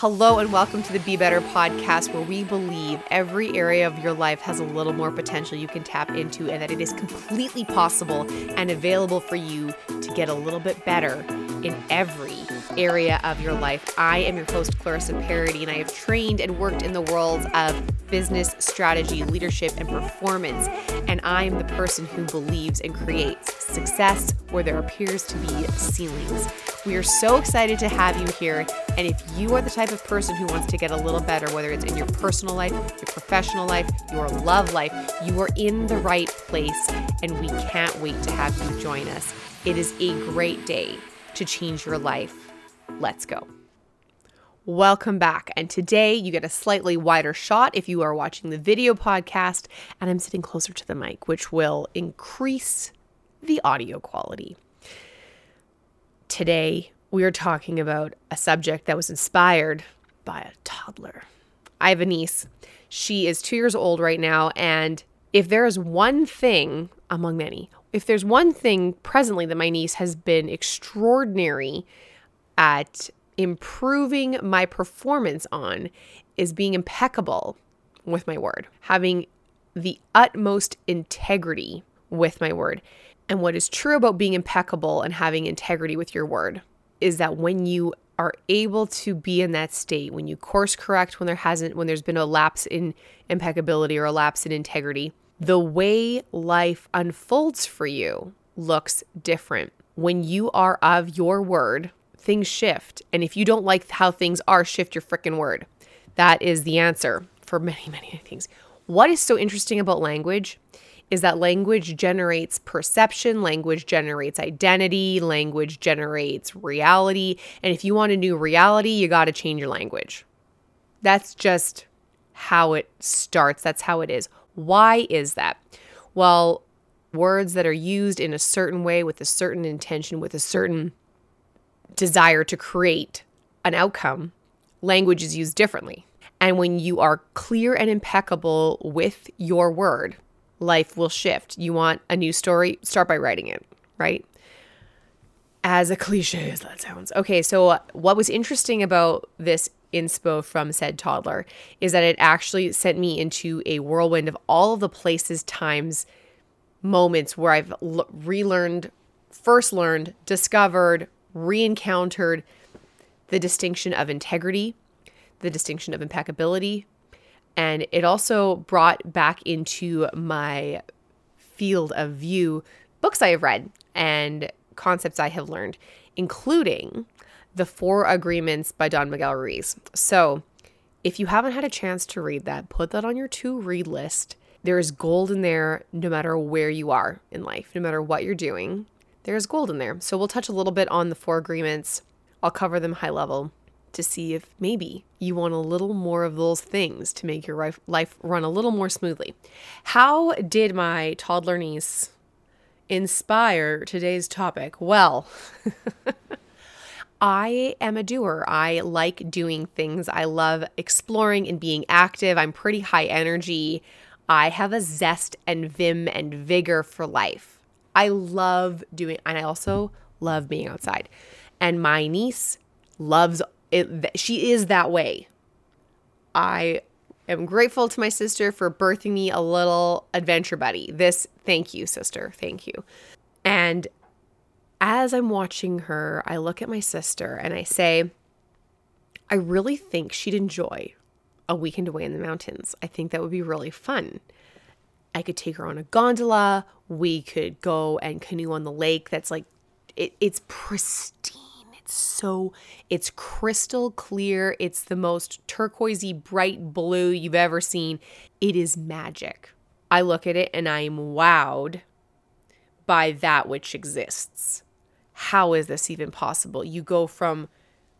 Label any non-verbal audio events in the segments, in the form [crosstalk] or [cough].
Hello, and welcome to the Be Better podcast, where we believe every area of your life has a little more potential you can tap into, and that it is completely possible and available for you to get a little bit better in every area of your life. I am your host, Clarissa Parody, and I have trained and worked in the worlds of business, strategy, leadership, and performance. And I am the person who believes and creates success where there appears to be ceilings. We are so excited to have you here. And if you are the type of person who wants to get a little better, whether it's in your personal life, your professional life, your love life, you are in the right place. And we can't wait to have you join us. It is a great day to change your life. Let's go. Welcome back. And today you get a slightly wider shot if you are watching the video podcast, and I'm sitting closer to the mic, which will increase the audio quality. Today, we are talking about a subject that was inspired by a toddler. I have a niece. She is two years old right now. And if there is one thing among many, if there's one thing presently that my niece has been extraordinary at improving my performance on, is being impeccable with my word, having the utmost integrity with my word. And what is true about being impeccable and having integrity with your word is that when you are able to be in that state, when you course correct when there hasn't when there's been a lapse in impeccability or a lapse in integrity, the way life unfolds for you looks different. When you are of your word, things shift. And if you don't like how things are, shift your freaking word. That is the answer for many, many [laughs] things. What is so interesting about language is that language generates perception, language generates identity, language generates reality. And if you want a new reality, you got to change your language. That's just how it starts. That's how it is. Why is that? Well, words that are used in a certain way with a certain intention, with a certain desire to create an outcome, language is used differently. And when you are clear and impeccable with your word, life will shift. You want a new story? Start by writing it, right? As a cliche as that sounds. Okay, so uh, what was interesting about this inspo from said toddler is that it actually sent me into a whirlwind of all of the places, times, moments where I've l- relearned, first learned, discovered, re encountered the distinction of integrity, the distinction of impeccability, and it also brought back into my field of view books I have read and concepts I have learned, including The Four Agreements by Don Miguel Ruiz. So, if you haven't had a chance to read that, put that on your to read list. There is gold in there no matter where you are in life, no matter what you're doing. There's gold in there. So, we'll touch a little bit on the four agreements. I'll cover them high level to see if maybe you want a little more of those things to make your life run a little more smoothly. How did my toddler niece inspire today's topic? Well, [laughs] I am a doer. I like doing things. I love exploring and being active. I'm pretty high energy. I have a zest and vim and vigor for life. I love doing, and I also love being outside. And my niece loves it, she is that way. I am grateful to my sister for birthing me a little adventure buddy. This, thank you, sister. Thank you. And as I'm watching her, I look at my sister and I say, I really think she'd enjoy a weekend away in the mountains. I think that would be really fun. I could take her on a gondola. We could go and canoe on the lake that's like, it, it's pristine It's so it's crystal clear. It's the most turquoisey bright blue you've ever seen. It is magic. I look at it and I'm wowed by that which exists. How is this even possible? You go from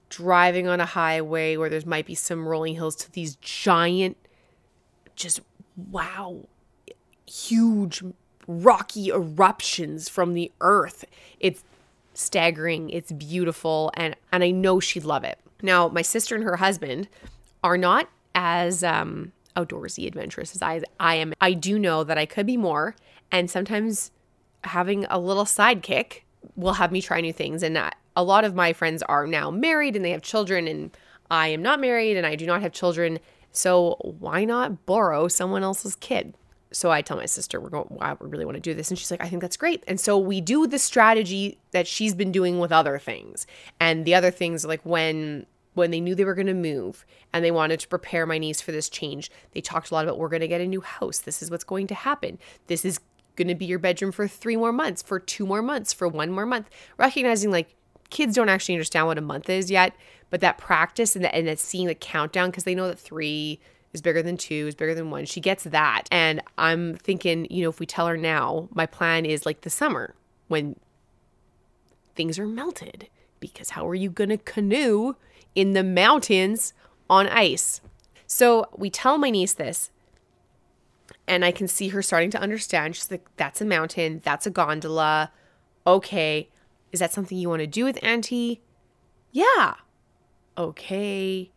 driving on a highway where there might be some rolling hills to these giant just wow huge rocky eruptions from the earth. It's staggering, it's beautiful, and and I know she'd love it. Now, my sister and her husband are not as um, outdoorsy adventurous as I I am. I do know that I could be more, and sometimes having a little sidekick will have me try new things. And uh, a lot of my friends are now married and they have children, and I am not married and I do not have children. So why not borrow someone else's kid? So I tell my sister we're going, wow, we really want to do this, and she's like, I think that's great. And so we do the strategy that she's been doing with other things, and the other things like when when they knew they were going to move and they wanted to prepare my niece for this change, they talked a lot about we're going to get a new house. This is what's going to happen. This is going to be your bedroom for three more months, for two more months, for one more month. Recognizing like kids don't actually understand what a month is yet, but that practice and that and seeing the countdown because they know that three is bigger than two, is bigger than one. She gets that. And I'm thinking, you know, if we tell her now, my plan is like the summer when things are melted. Because how are you going to canoe in the mountains on ice? So we tell my niece this, and I can see her starting to understand. She's like, that's a mountain, that's a gondola. Okay. Is that something you want to do with Auntie? Yeah. Okay.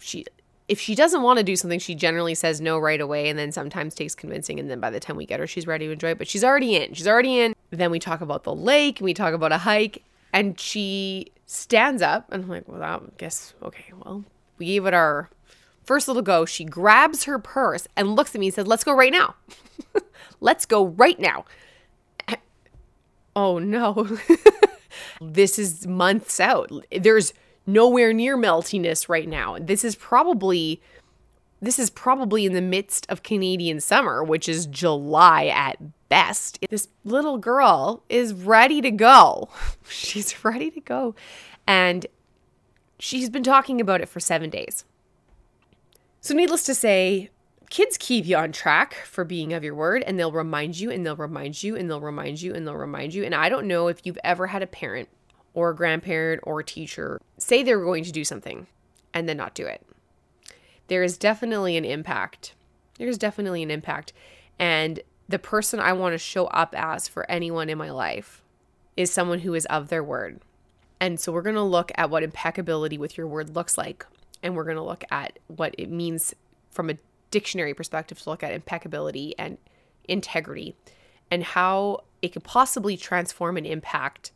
She if she doesn't want to do something, she generally says no right away and then sometimes takes convincing. And then by the time we get her, she's ready to enjoy it. But she's already in. She's already in. Then we talk about the lake and we talk about a hike. And she stands up and I'm like, well, I guess, okay, well, we gave it our first little go. She grabs her purse and looks at me and says, let's go right now. [laughs] let's go right now. Oh no. [laughs] this is months out. There's nowhere near meltiness right now. This is probably this is probably in the midst of Canadian summer, which is July at best. This little girl is ready to go. [laughs] She's ready to go. And she's been talking about it for 7 days. So needless to say, kids keep you on track for being of your word and they'll remind you and they'll remind you and they'll remind you and they'll remind you. And I don't know if you've ever had a parent or a grandparent or a teacher say they're going to do something and then not do it. There is definitely an impact. There's definitely an impact. And the person I want to show up as for anyone in my life is someone who is of their word. And so we're going to look at what impeccability with your word looks like. And we're going to look at what it means from a dictionary perspective to look at impeccability and integrity and how it could possibly transform and impact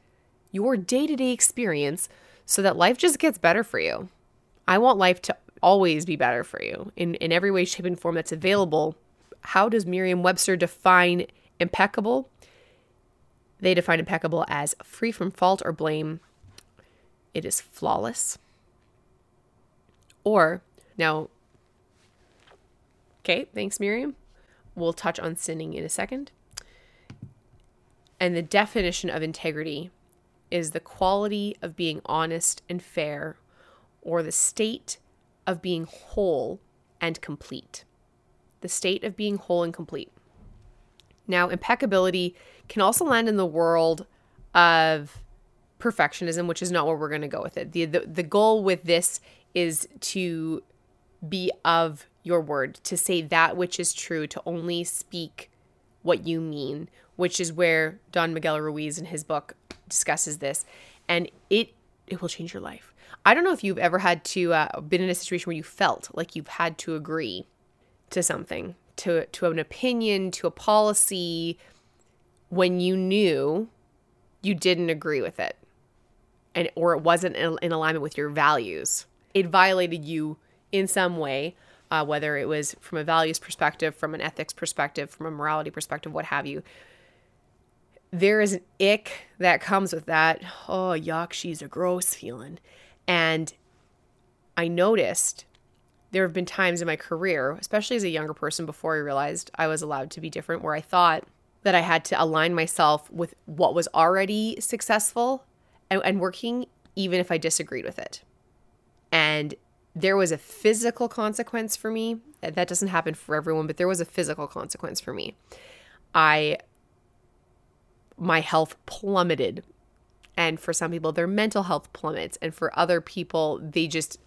your day to day experience so that life just gets better for you. I want life to always be better for you in, in every way, shape, and form that's available. How does Merriam Webster define impeccable? They define impeccable as free from fault or blame. It is flawless. Or, now, okay, thanks, Merriam. We'll touch on sinning in a second. And the definition of integrity is the quality of being honest and fair, or the state of being whole and complete. The state of being whole and complete. Now, impeccability can also land in the world of perfectionism, which is not where we're going to go with it. The, the, the goal with this is to be of your word, to say that which is true, to only speak what you mean, which is where Don Miguel Ruiz in his book discusses this, and it it will change your life. I don't know if you've ever had to uh, been in a situation where you felt like you've had to agree to something, to to an opinion, to a policy, when you knew you didn't agree with it, and or it wasn't in, in alignment with your values. It violated you in some way. Uh, whether it was from a values perspective, from an ethics perspective, from a morality perspective, what have you there is an ick that comes with that. Oh, yuck, she's a gross feeling. And I noticed there have been times in my career, especially as a younger person before I realized I was allowed to be different, where I thought that I had to align myself with what was already successful and, and working, even if I disagreed with it. And there was a physical consequence for me. That doesn't happen for everyone, but there was a physical consequence for me. I my health plummeted. And for some people, their mental health plummets. And for other people, they just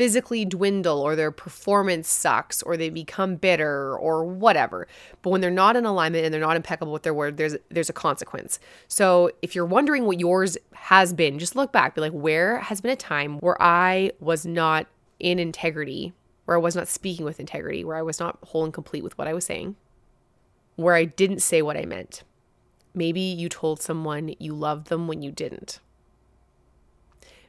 physically dwindle or their performance sucks or they become bitter or whatever. But when they're not in alignment and they're not impeccable with their word, there's there's a consequence. So if you're wondering what yours has been, just look back, be like, where has been a time where I was not in integrity, where I was not speaking with integrity, where I was not whole and complete with what I was saying, where I didn't say what I meant. Maybe you told someone you loved them when you didn't.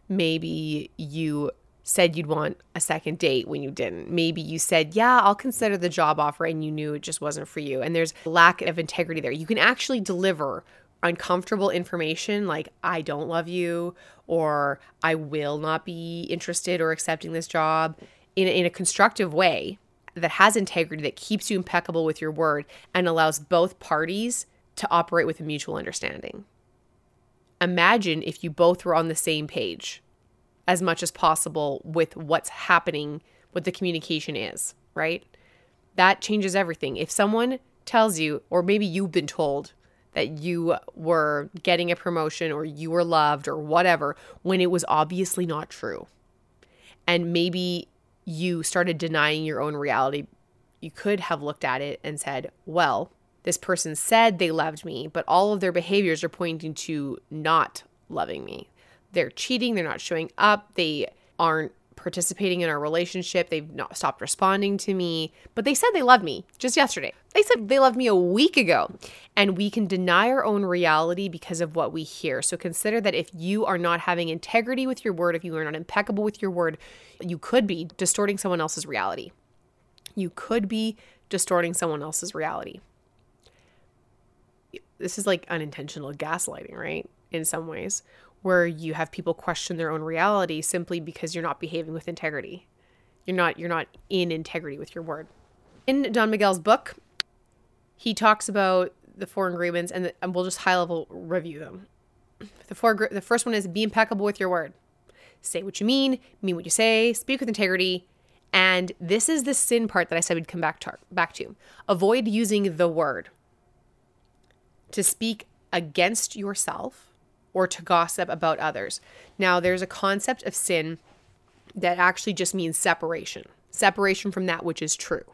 Maybe you said you'd want a second date when you didn't. Maybe you said, Yeah, I'll consider the job offer, and you knew it just wasn't for you. And there's lack of integrity there. You can actually deliver uncomfortable information like, I don't love you, or I will not be interested or accepting this job in, in a constructive way that has integrity, that keeps you impeccable with your word, and allows both parties to operate with a mutual understanding. Imagine if you both were on the same page as much as possible with what's happening, what the communication is, right? That changes everything. If someone tells you, or maybe you've been told that you were getting a promotion or you were loved or whatever, when it was obviously not true, and maybe you started denying your own reality, you could have looked at it and said, well, this person said they loved me, but all of their behaviors are pointing to not loving me they're cheating, they're not showing up, they aren't participating in our relationship, they've not stopped responding to me, but they said they love me just yesterday. They said they loved me a week ago. And we can deny our own reality because of what we hear. So consider that if you are not having integrity with your word, if you are not impeccable with your word, you could be distorting someone else's reality. You could be distorting someone else's reality. This is like unintentional gaslighting, right? In some ways, where you have people question their own reality simply because you're not behaving with integrity. You're not you're not in integrity with your word. In Don Miguel's book, he talks about the four agreements and, the, and we'll just high level review them. The four the first one is be impeccable with your word. Say what you mean, mean what you say, speak with integrity, and this is the sin part that I said we'd come back to, back to. Avoid using the word to speak against yourself or to gossip about others. Now, there's a concept of sin that actually just means separation, separation from that which is true.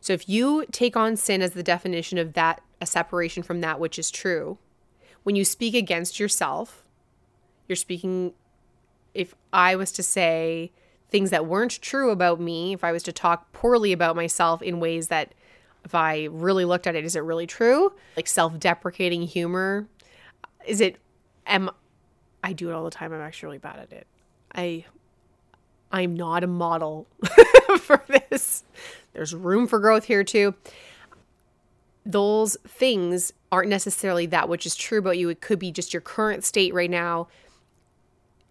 So if you take on sin as the definition of that, a separation from that which is true, when you speak against yourself, you're speaking, if I was to say things that weren't true about me, if I was to talk poorly about myself in ways that, if I really looked at it, is it really true? Like self deprecating humor, is it am I do it all the time. I'm actually really bad at it. I I'm not a model [laughs] for this. There's room for growth here too. Those things aren't necessarily that which is true about you. It could be just your current state right now.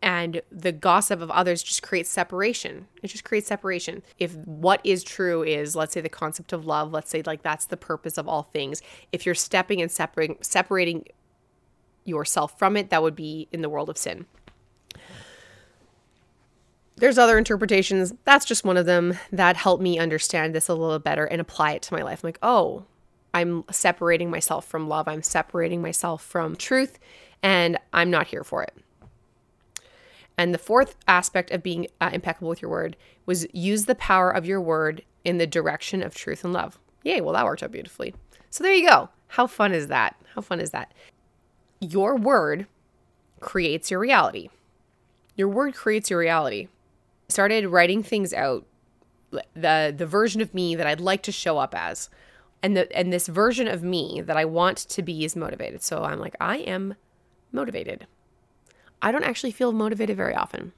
And the gossip of others just creates separation. It just creates separation. If what is true is, let's say, the concept of love, let's say, like, that's the purpose of all things. If you're stepping and separating, separating yourself from it, that would be in the world of sin. There's other interpretations. That's just one of them that helped me understand this a little better and apply it to my life. I'm like, oh, I'm separating myself from love. I'm separating myself from truth, and I'm not here for it. And the fourth aspect of being uh, impeccable with your word was use the power of your word in the direction of truth and love. Yay, well, that worked out beautifully. So there you go. How fun is that? How fun is that? Your word creates your reality. Your word creates your reality. Started writing things out, the the version of me that I'd like to show up as. And the and this version of me that I want to be is motivated. So I'm like, I am motivated. I don't actually feel motivated very often.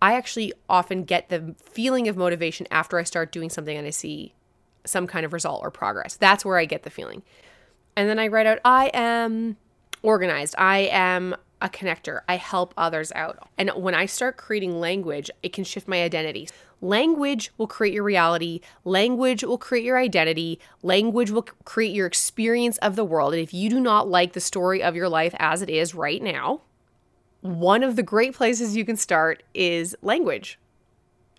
I actually often get the feeling of motivation after I start doing something and I see some kind of result or progress. That's where I get the feeling. And then I write out, I am organized. I am a connector. I help others out. And when I start creating language, it can shift my identity. Language will create your reality. Language will create your identity. Language will create your experience of the world. And if you do not like the story of your life as it is right now, one of the great places you can start is language.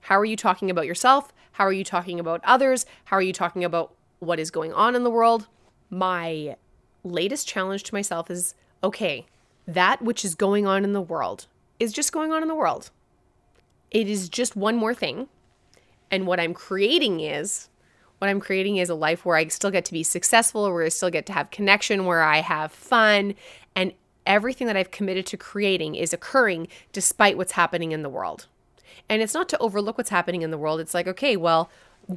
How are you talking about yourself? How are you talking about others? How are you talking about what is going on in the world? My latest challenge to myself is okay, that which is going on in the world is just going on in the world. It is just one more thing. And what I'm creating is what I'm creating is a life where I still get to be successful, where I still get to have connection, where I have fun, and everything that I've committed to creating is occurring despite what's happening in the world. And it's not to overlook what's happening in the world. It's like, okay, well,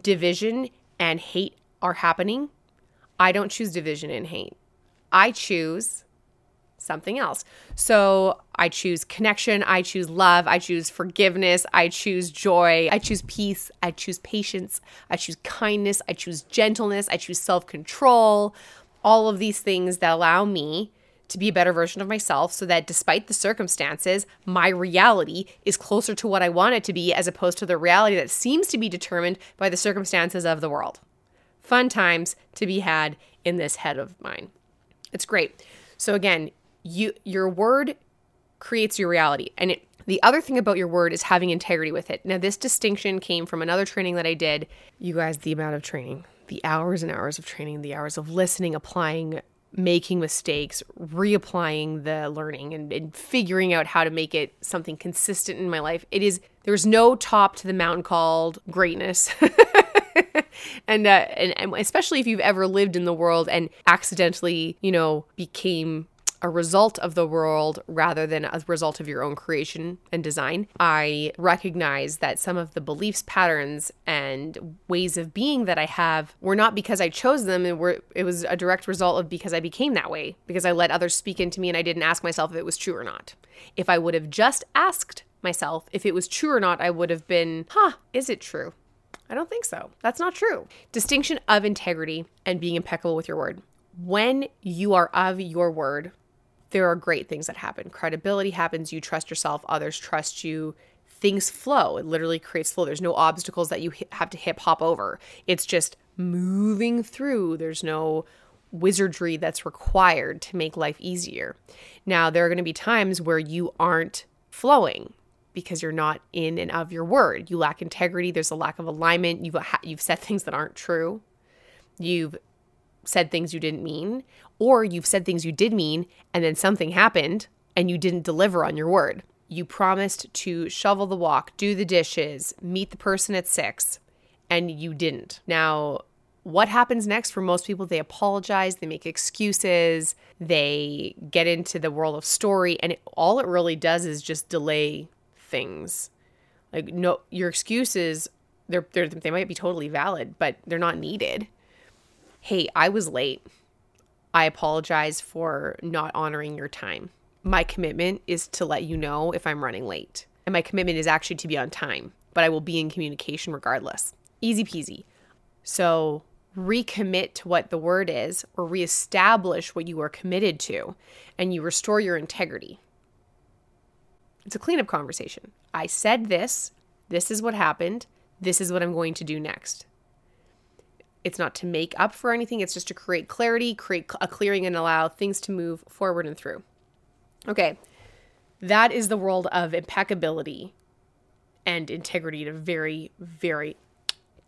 division and hate are happening. I don't choose division and hate. I choose something else. So I choose connection, I choose love, I choose forgiveness, I choose joy, I choose peace, I choose patience, I choose kindness, I choose gentleness, I choose self control. All of these things that allow me to be a better version of myself so that despite the circumstances, my reality is closer to what I want it to be as opposed to the reality that seems to be determined by the circumstances of the world. Fun times to be had in this head of mine. It's great. So again, you your word creates your reality. And it, the other thing about your word is having integrity with it. Now, this distinction came from another training that I did. You guys, the amount of training, the hours and hours of training, the hours of listening, applying, making mistakes, reapplying the learning, and, and figuring out how to make it something consistent in my life. It is, there's no top to the mountain called greatness. [laughs] [laughs] and, uh, and and especially if you've ever lived in the world and accidentally, you know, became a result of the world rather than a result of your own creation and design. I recognize that some of the beliefs, patterns, and ways of being that I have were not because I chose them were it was a direct result of because I became that way, because I let others speak into me and I didn't ask myself if it was true or not. If I would have just asked myself if it was true or not, I would have been, huh, is it true? I don't think so. That's not true. Distinction of integrity and being impeccable with your word. When you are of your word, there are great things that happen. Credibility happens, you trust yourself, others trust you. Things flow. It literally creates flow. There's no obstacles that you have to hip hop over. It's just moving through. There's no wizardry that's required to make life easier. Now, there are going to be times where you aren't flowing because you're not in and of your word. You lack integrity, there's a lack of alignment. You've you've said things that aren't true. You've said things you didn't mean, or you've said things you did mean and then something happened and you didn't deliver on your word. You promised to shovel the walk, do the dishes, meet the person at six, and you didn't. Now, what happens next for most people? They apologize, they make excuses, they get into the world of story, and it, all it really does is just delay things. Like, no, your excuses, they're, they're, they might be totally valid, but they're not needed. Hey, I was late. I apologize for not honoring your time. My commitment is to let you know if I'm running late. And my commitment is actually to be on time, but I will be in communication regardless. Easy peasy. So recommit to what the word is or reestablish what you are committed to and you restore your integrity. It's a cleanup conversation. I said this, this is what happened, this is what I'm going to do next. It's not to make up for anything, it's just to create clarity, create a clearing, and allow things to move forward and through. Okay, that is the world of impeccability and integrity in a very, very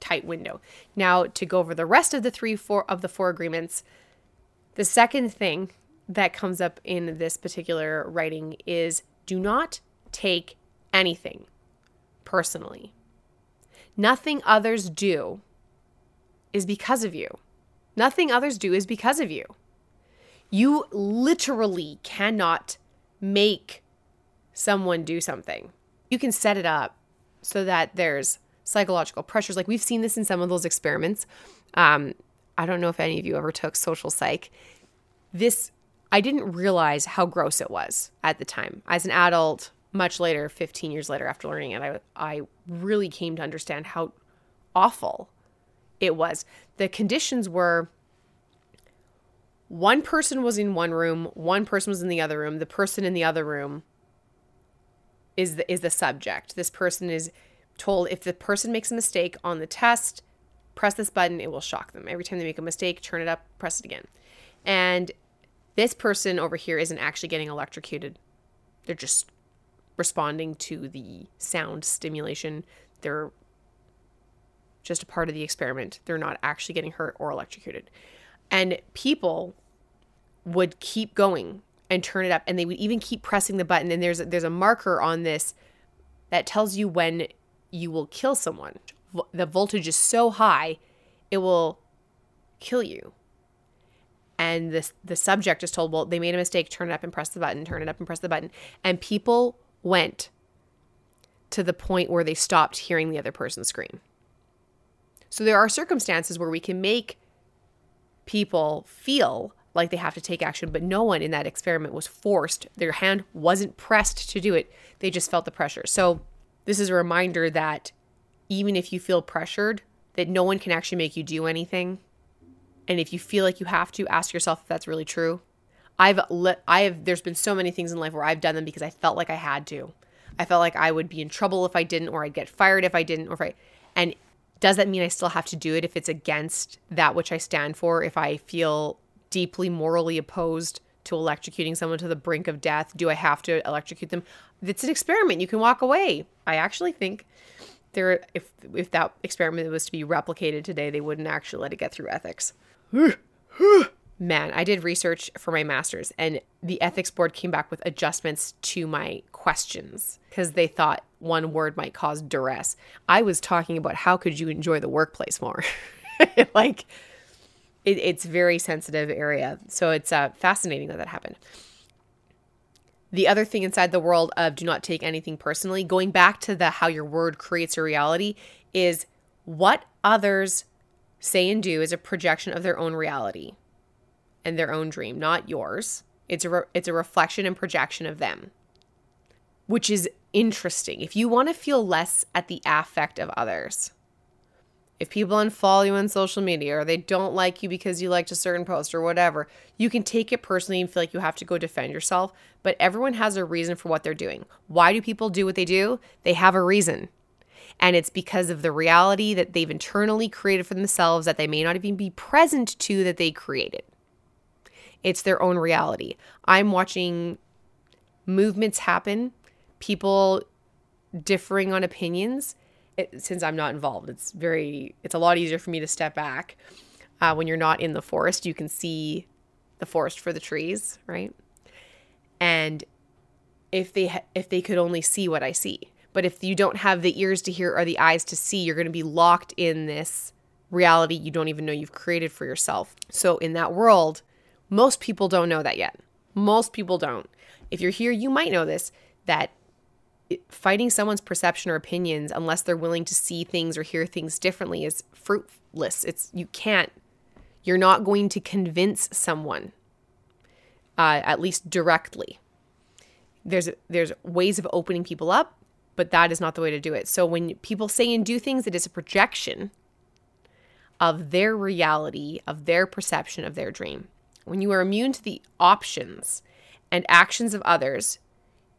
tight window. Now, to go over the rest of the three, four of the four agreements, the second thing that comes up in this particular writing is do not take anything personally. Nothing others do is because of you. Nothing others do is because of you. You literally cannot make someone do something. You can set it up so that there's psychological pressures. Like we've seen this in some of those experiments. Um, I don't know if any of you ever took social psych. This, I didn't realize how gross it was at the time. As an adult, much later, 15 years later after learning it, I, I really came to understand how awful it was. The conditions were one person was in one room, one person was in the other room. The person in the other room is the, is the subject. This person is told if the person makes a mistake on the test, press this button, it will shock them. Every time they make a mistake, turn it up, press it again. And this person over here isn't actually getting electrocuted. They're just responding to the sound stimulation. They're just a part of the experiment. They're not actually getting hurt or electrocuted. And people would keep going and turn it up and they would even keep pressing the button and there's a, there's a marker on this that tells you when you will kill someone. The voltage is so high, it will kill you. And the the subject is told, well, they made a mistake, turn it up and press the button, turn it up and press the button. And people went to the point where they stopped hearing the other person scream. So there are circumstances where we can make people feel like they have to take action, but no one in that experiment was forced. Their hand wasn't pressed to do it. They just felt the pressure. So, this is a reminder that even if you feel pressured, that no one can actually make you do anything. And if you feel like you have to, ask yourself if that's really true. I've let I have there's been so many things in life where I've done them because I felt like I had to. I felt like I would be in trouble if I didn't or I'd get fired if I didn't or if I and does that mean I still have to do it if it's against that which I stand for? If I feel deeply morally opposed to electrocuting someone to the brink of death, do I have to electrocute them? It's an experiment. You can walk away. I actually think there if if that experiment was to be replicated today, they wouldn't actually let it get through ethics. Man, I did research for my master's and the ethics board came back with adjustments to my questions because they thought one word might cause duress. I was talking about how could you enjoy the workplace more? [laughs] like it, it's very sensitive area. So it's uh, fascinating that that happened. The other thing inside the world of do not take anything personally, going back to the how your word creates a reality, is what others say and do is a projection of their own reality and their own dream, not yours. It's a re- it's a reflection and projection of them. Which is interesting. If you want to feel less at the affect of others, if people unfollow you on social media or they don't like you because you liked a certain post or whatever, you can take it personally and feel like you have to go defend yourself. But everyone has a reason for what they're doing. Why do people do what they do? They have a reason. And it's because of the reality that they've internally created for themselves that they may not even be present to that they created. It's their own reality. I'm watching movements happen, people differing on opinions. It, since I'm not involved, it's very, it's a lot easier for me to step back. Uh, when you're not in the forest, you can see the forest for the trees, right? And if they ha- if they could only see what I see, but if you don't have the ears to hear or the eyes to see, you're going to be locked in this reality you don't even know you've created for yourself. So in that world, most people don't know that yet. Most people don't. If you're here, you might know this that fighting someone's perception or opinions unless they're willing to see things or hear things differently is fruitless. It's you can't you're not going to convince someone uh, at least directly. There's there's ways of opening people up, but that is not the way to do it. So when people say and do things, it is a projection of their reality, of their perception of their dream. When you are immune to the options and actions of others,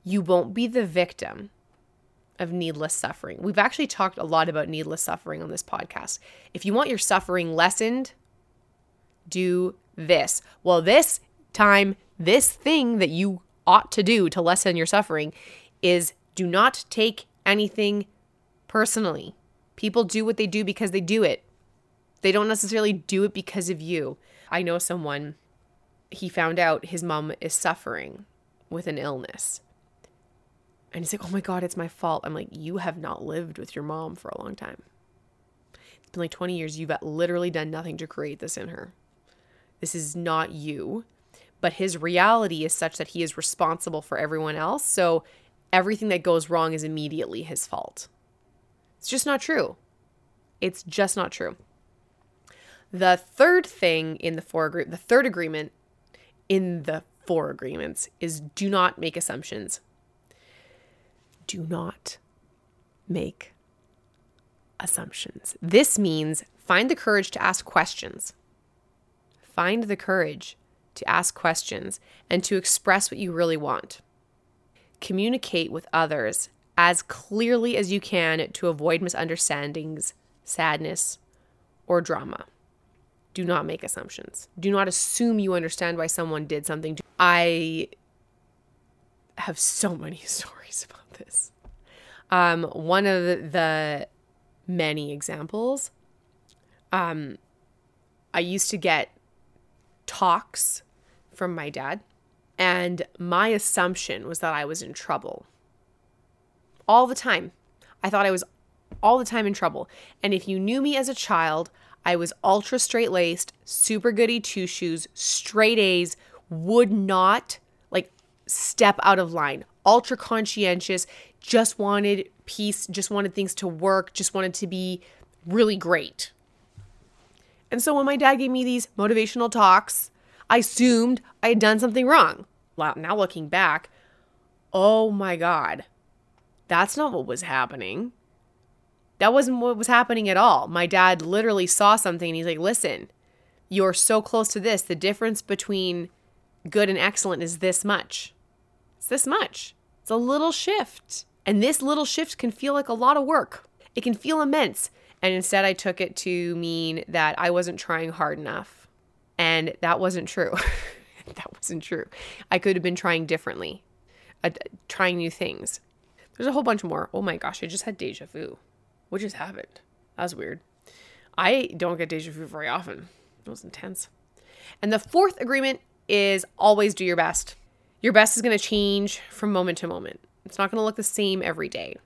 you won't be the victim of needless suffering. We've actually talked a lot about needless suffering on this podcast. If you want your suffering lessened, do this. Well, this time, this thing that you ought to do to lessen your suffering is do not take anything personally. People do what they do because they do it. They don't necessarily do it because of you. I know someone he found out his mom is suffering with an illness. And he's like, oh my God, it's my fault. I'm like, you have not lived with your mom for a long time. It's been like 20 years. You've literally done nothing to create this in her. This is not you. But his reality is such that he is responsible for everyone else. So everything that goes wrong is immediately his fault. It's just not true. It's just not true. The third thing in the four group, the third agreement in the four agreements is do not make assumptions. Do not make assumptions. This means find the courage to ask questions. Find the courage to ask questions and to express what you really want. Communicate with others as clearly as you can to avoid misunderstandings, sadness, or drama do not make assumptions. Do not assume you understand why someone did something. I have so many [laughs] stories about this. Um, one of the, the many examples, um, I used to get talks from my dad, and my assumption was that I was in trouble all the time. I thought I was all the time in trouble. And if you knew me as a child, I was ultra straight laced, super goody two shoes, straight A's, would not like step out of line, ultra conscientious, just wanted peace, just wanted things to work, just wanted to be really great. And so when my dad gave me these motivational talks, I assumed I had done something wrong. Well, now looking back, oh my God, that's not what was happening. That wasn't what was happening at all. My dad literally saw something and he's like, listen, you're so close to this. The difference between good and excellent is this much. It's this much. It's a little shift. And this little shift can feel like a lot of work. It can feel immense. And instead, I took it to mean that I wasn't trying hard enough. And that wasn't true. [laughs] that wasn't true. I could have been trying differently, uh, trying new things. There's a whole bunch more. Oh my gosh, I just had deja vu. What just happened? That was weird. I don't get deja vu very often. It was intense. And the fourth agreement is always do your best. Your best is going to change from moment to moment. It's not going to look the same every day.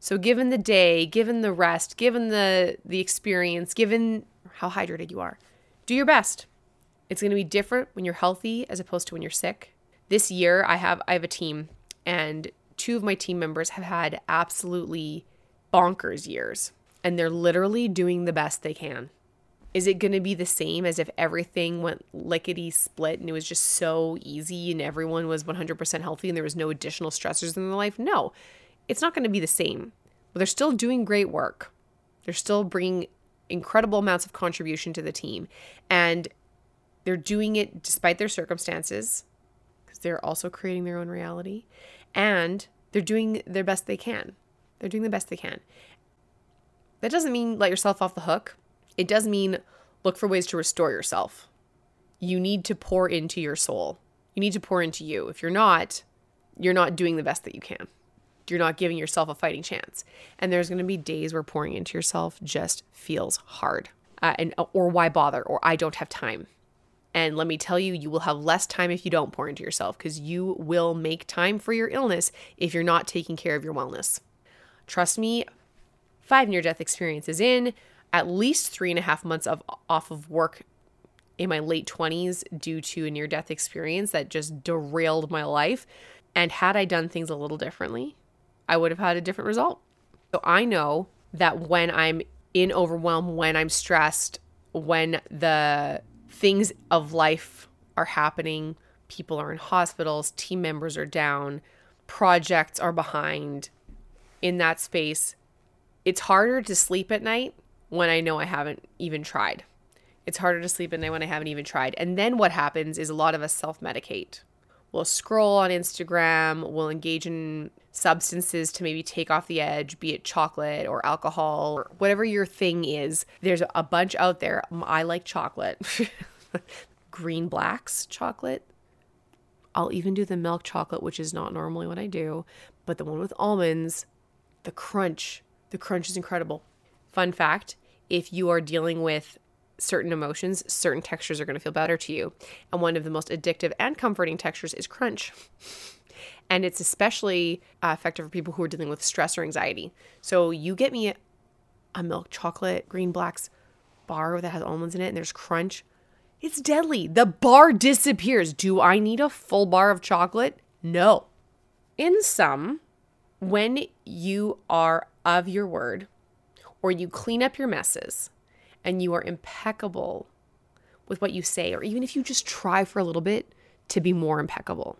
So given the day, given the rest, given the the experience, given how hydrated you are, do your best. It's going to be different when you're healthy as opposed to when you're sick. This year I have I have a team and two of my team members have had absolutely bonkers years and they're literally doing the best they can. Is it going to be the same as if everything went lickety split and it was just so easy and everyone was 100% healthy and there was no additional stressors in their life? No, it's not going to be the same. But they're still doing great work. They're still bringing incredible amounts of contribution to the team. And they're doing it despite their circumstances because they're also creating their own reality. And they're doing their best they can. They're doing the best they can. That doesn't mean let yourself off the hook it does mean look for ways to restore yourself. You need to pour into your soul. You need to pour into you. If you're not, you're not doing the best that you can. You're not giving yourself a fighting chance. And there's going to be days where pouring into yourself just feels hard. Uh, and or why bother or I don't have time. And let me tell you, you will have less time if you don't pour into yourself because you will make time for your illness if you're not taking care of your wellness. Trust me, five near death experiences in, at least three and a half months of off of work in my late 20s due to a near death experience that just derailed my life. And had I done things a little differently, I would have had a different result. So I know that when I'm in overwhelm, when I'm stressed, when the things of life are happening, people are in hospitals, team members are down, projects are behind in that space, it's harder to sleep at night when I know I haven't even tried. It's harder to sleep at night when I haven't even tried. And then what happens is a lot of us self medicate. We'll scroll on Instagram, we'll engage in substances to maybe take off the edge, be it chocolate or alcohol or whatever your thing is. There's a bunch out there. Um, I like chocolate. [laughs] Green Blacks chocolate. I'll even do the milk chocolate, which is not normally what I do, but the one with almonds, the crunch, the crunch is incredible. Fun fact if you are dealing with certain emotions, certain textures are going to feel better to you. And one of the most addictive and comforting textures is crunch. and it's especially uh, effective for people who are dealing with stress or anxiety. So you get me a, milk chocolate, green blacks bar that has almonds in it and there's crunch. It's deadly. The bar disappears. Do I need a full bar of chocolate? No. In sum, when you are of your word, or you clean up your messes and you are impeccable with what you say, or even if you just try for a little bit to be more impeccable,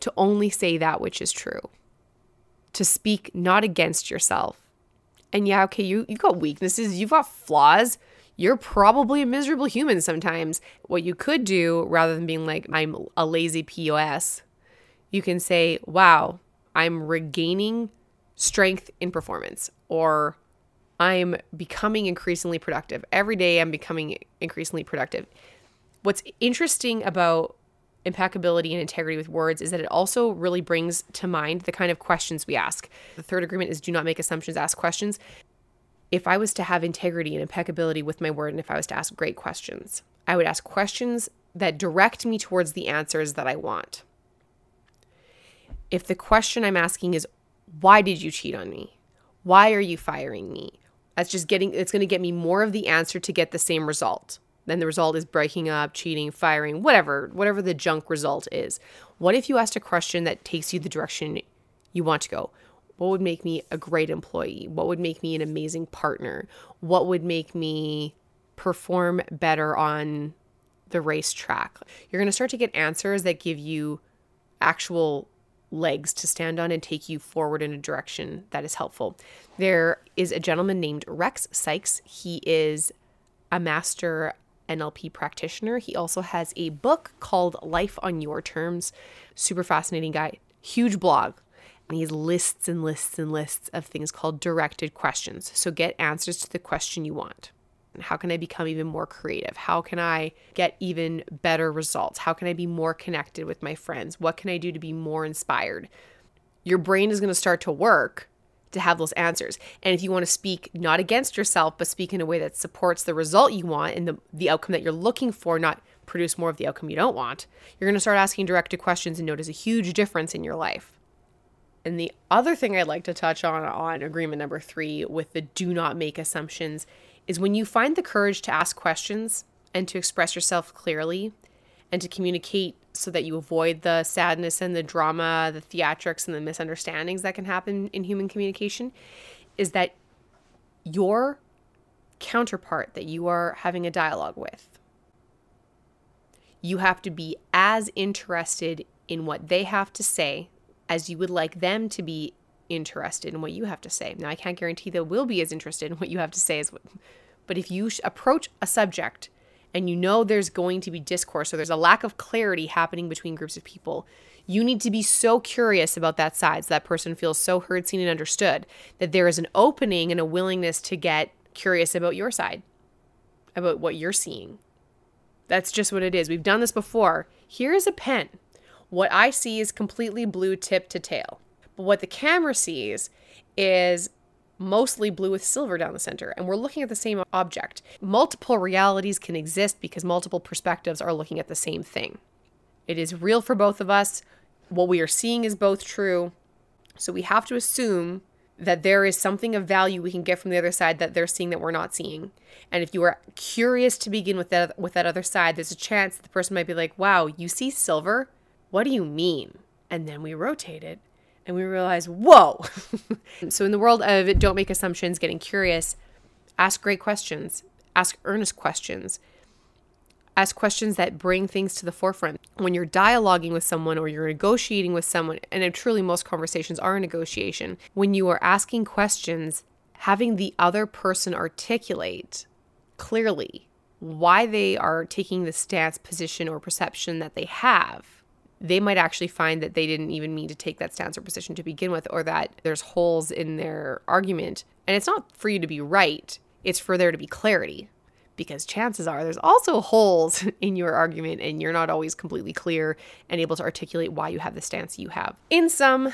to only say that which is true, to speak not against yourself. And yeah, okay, you, you've got weaknesses, you've got flaws. You're probably a miserable human sometimes. What you could do, rather than being like, I'm a lazy POS, you can say, wow, I'm regaining strength in performance, or I'm becoming increasingly productive. Every day I'm becoming increasingly productive. What's interesting about impeccability and integrity with words is that it also really brings to mind the kind of questions we ask. The third agreement is do not make assumptions, ask questions. If I was to have integrity and impeccability with my word, and if I was to ask great questions, I would ask questions that direct me towards the answers that I want. If the question I'm asking is, why did you cheat on me? Why are you firing me? That's just getting, it's going to get me more of the answer to get the same result. Then the result is breaking up, cheating, firing, whatever, whatever the junk result is. What if you asked a question that takes you the direction you want to go? What would make me a great employee? What would make me an amazing partner? What would make me perform better on the racetrack. You're going to start to get answers that give you actual legs to stand on and take you forward in a direction that is helpful. There is a gentleman named Rex Sikes. He is a master NLP practitioner. He also has a book called Life on Your Terms. Super fascinating guy. Huge blog. And he has lists and lists and lists of things called directed questions. So get answers to the question you want. How can I become even more creative? How can I get even better results? How can I be more connected with my friends? What can I do to be more inspired? Your brain is going to start to work to have those answers. And if you want to speak not against yourself, but speak in a way that supports the result you want and the, the outcome that you're looking for, not produce more of the outcome you don't want, you're going to start asking directed questions and notice a huge difference in your life. And the other thing I'd like to touch on on agreement number three with the do not make assumptions is when you find the courage to ask questions and to express yourself clearly and to communicate so that you avoid the sadness and the drama, the theatrics and the misunderstandings that can happen in human communication, is that your counterpart that you are having a dialogue with, you have to be as interested in what they have to say as you would like them to be interested in what you have to say. Now, I can't guarantee they will be as interested in what you have to say as, but if you approach a subject and you know there's going to be discourse or there's a lack of clarity happening between groups of people, you need to be so curious about that side so that person feels so heard, seen, and understood that there is an opening and a willingness to get curious about your side, about what you're seeing. That's just what it is. We've done this before. Here is a pen. What I see is completely blue tip to tail. But what the camera sees is mostly blue with silver down the center, and we're looking at the same object. Multiple realities can exist because multiple perspectives are looking at the same thing. It is real for both of us. What we are seeing is both true. So we have to assume that there is something of value we can get from the other side that they're seeing that we're not seeing. And if you are curious to begin with that with that other side, there's a chance that the person might be like, "Wow, you see silver? What do you mean?" And then we rotate it and we realize, whoa. [laughs] so, in the world of don't make assumptions, getting curious, ask great questions, ask earnest questions, ask questions that bring things to the forefront. When you're dialoguing with someone or you're negotiating with someone, and truly most conversations are a negotiation, when you are asking questions, having the other person articulate clearly why they are taking the stance, position, or perception that they have they might actually find that they didn't even mean to take that stance or position to begin with, or that there's holes in their argument. And it's not for you to be right, it's for there to be clarity. Because chances are there's also [laughs] holes in your argument, and you're not always completely clear and able to articulate why you have the stance you have. In sum,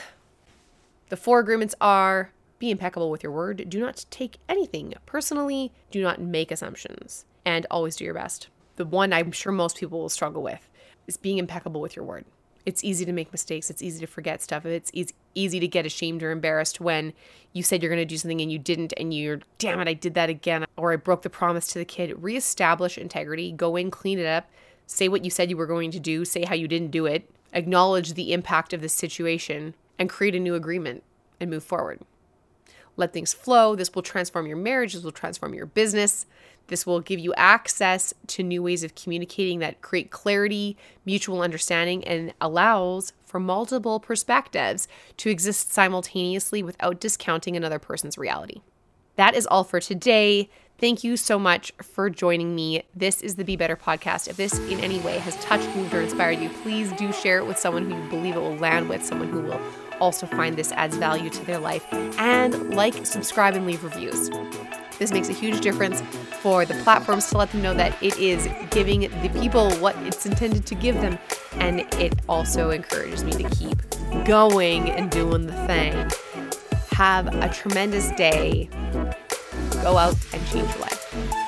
the four agreements are be impeccable with your word, do not take anything personally, do not make assumptions, and always do your best. The one I'm sure most people will struggle with is being impeccable with your word. It's easy to make mistakes. It's easy to forget stuff. It's easy to get ashamed or embarrassed when you said you're going to do something and you didn't, and you're, damn it, I did that again, or I broke the promise to the kid. Reestablish integrity, go in, clean it up, say what you said you were going to do, say how you didn't do it, acknowledge the impact of the situation, and create a new agreement and move forward. Let things flow. This will transform your marriage, this will transform your business. This will give you access to new ways of communicating that create clarity, mutual understanding, and allows for multiple perspectives to exist simultaneously without discounting another person's reality. That is all for today. Thank you so much for joining me. This is the Be Better podcast. If this in any way has touched, moved, or inspired you, please do share it with someone who you believe it will land with, someone who will also find this adds value to their life. And like, subscribe, and leave reviews. This makes a huge difference for the platforms to let them know that it is giving the people what it's intended to give them. And it also encourages me to keep going and doing the thing. Have a tremendous day. Go out and change your life.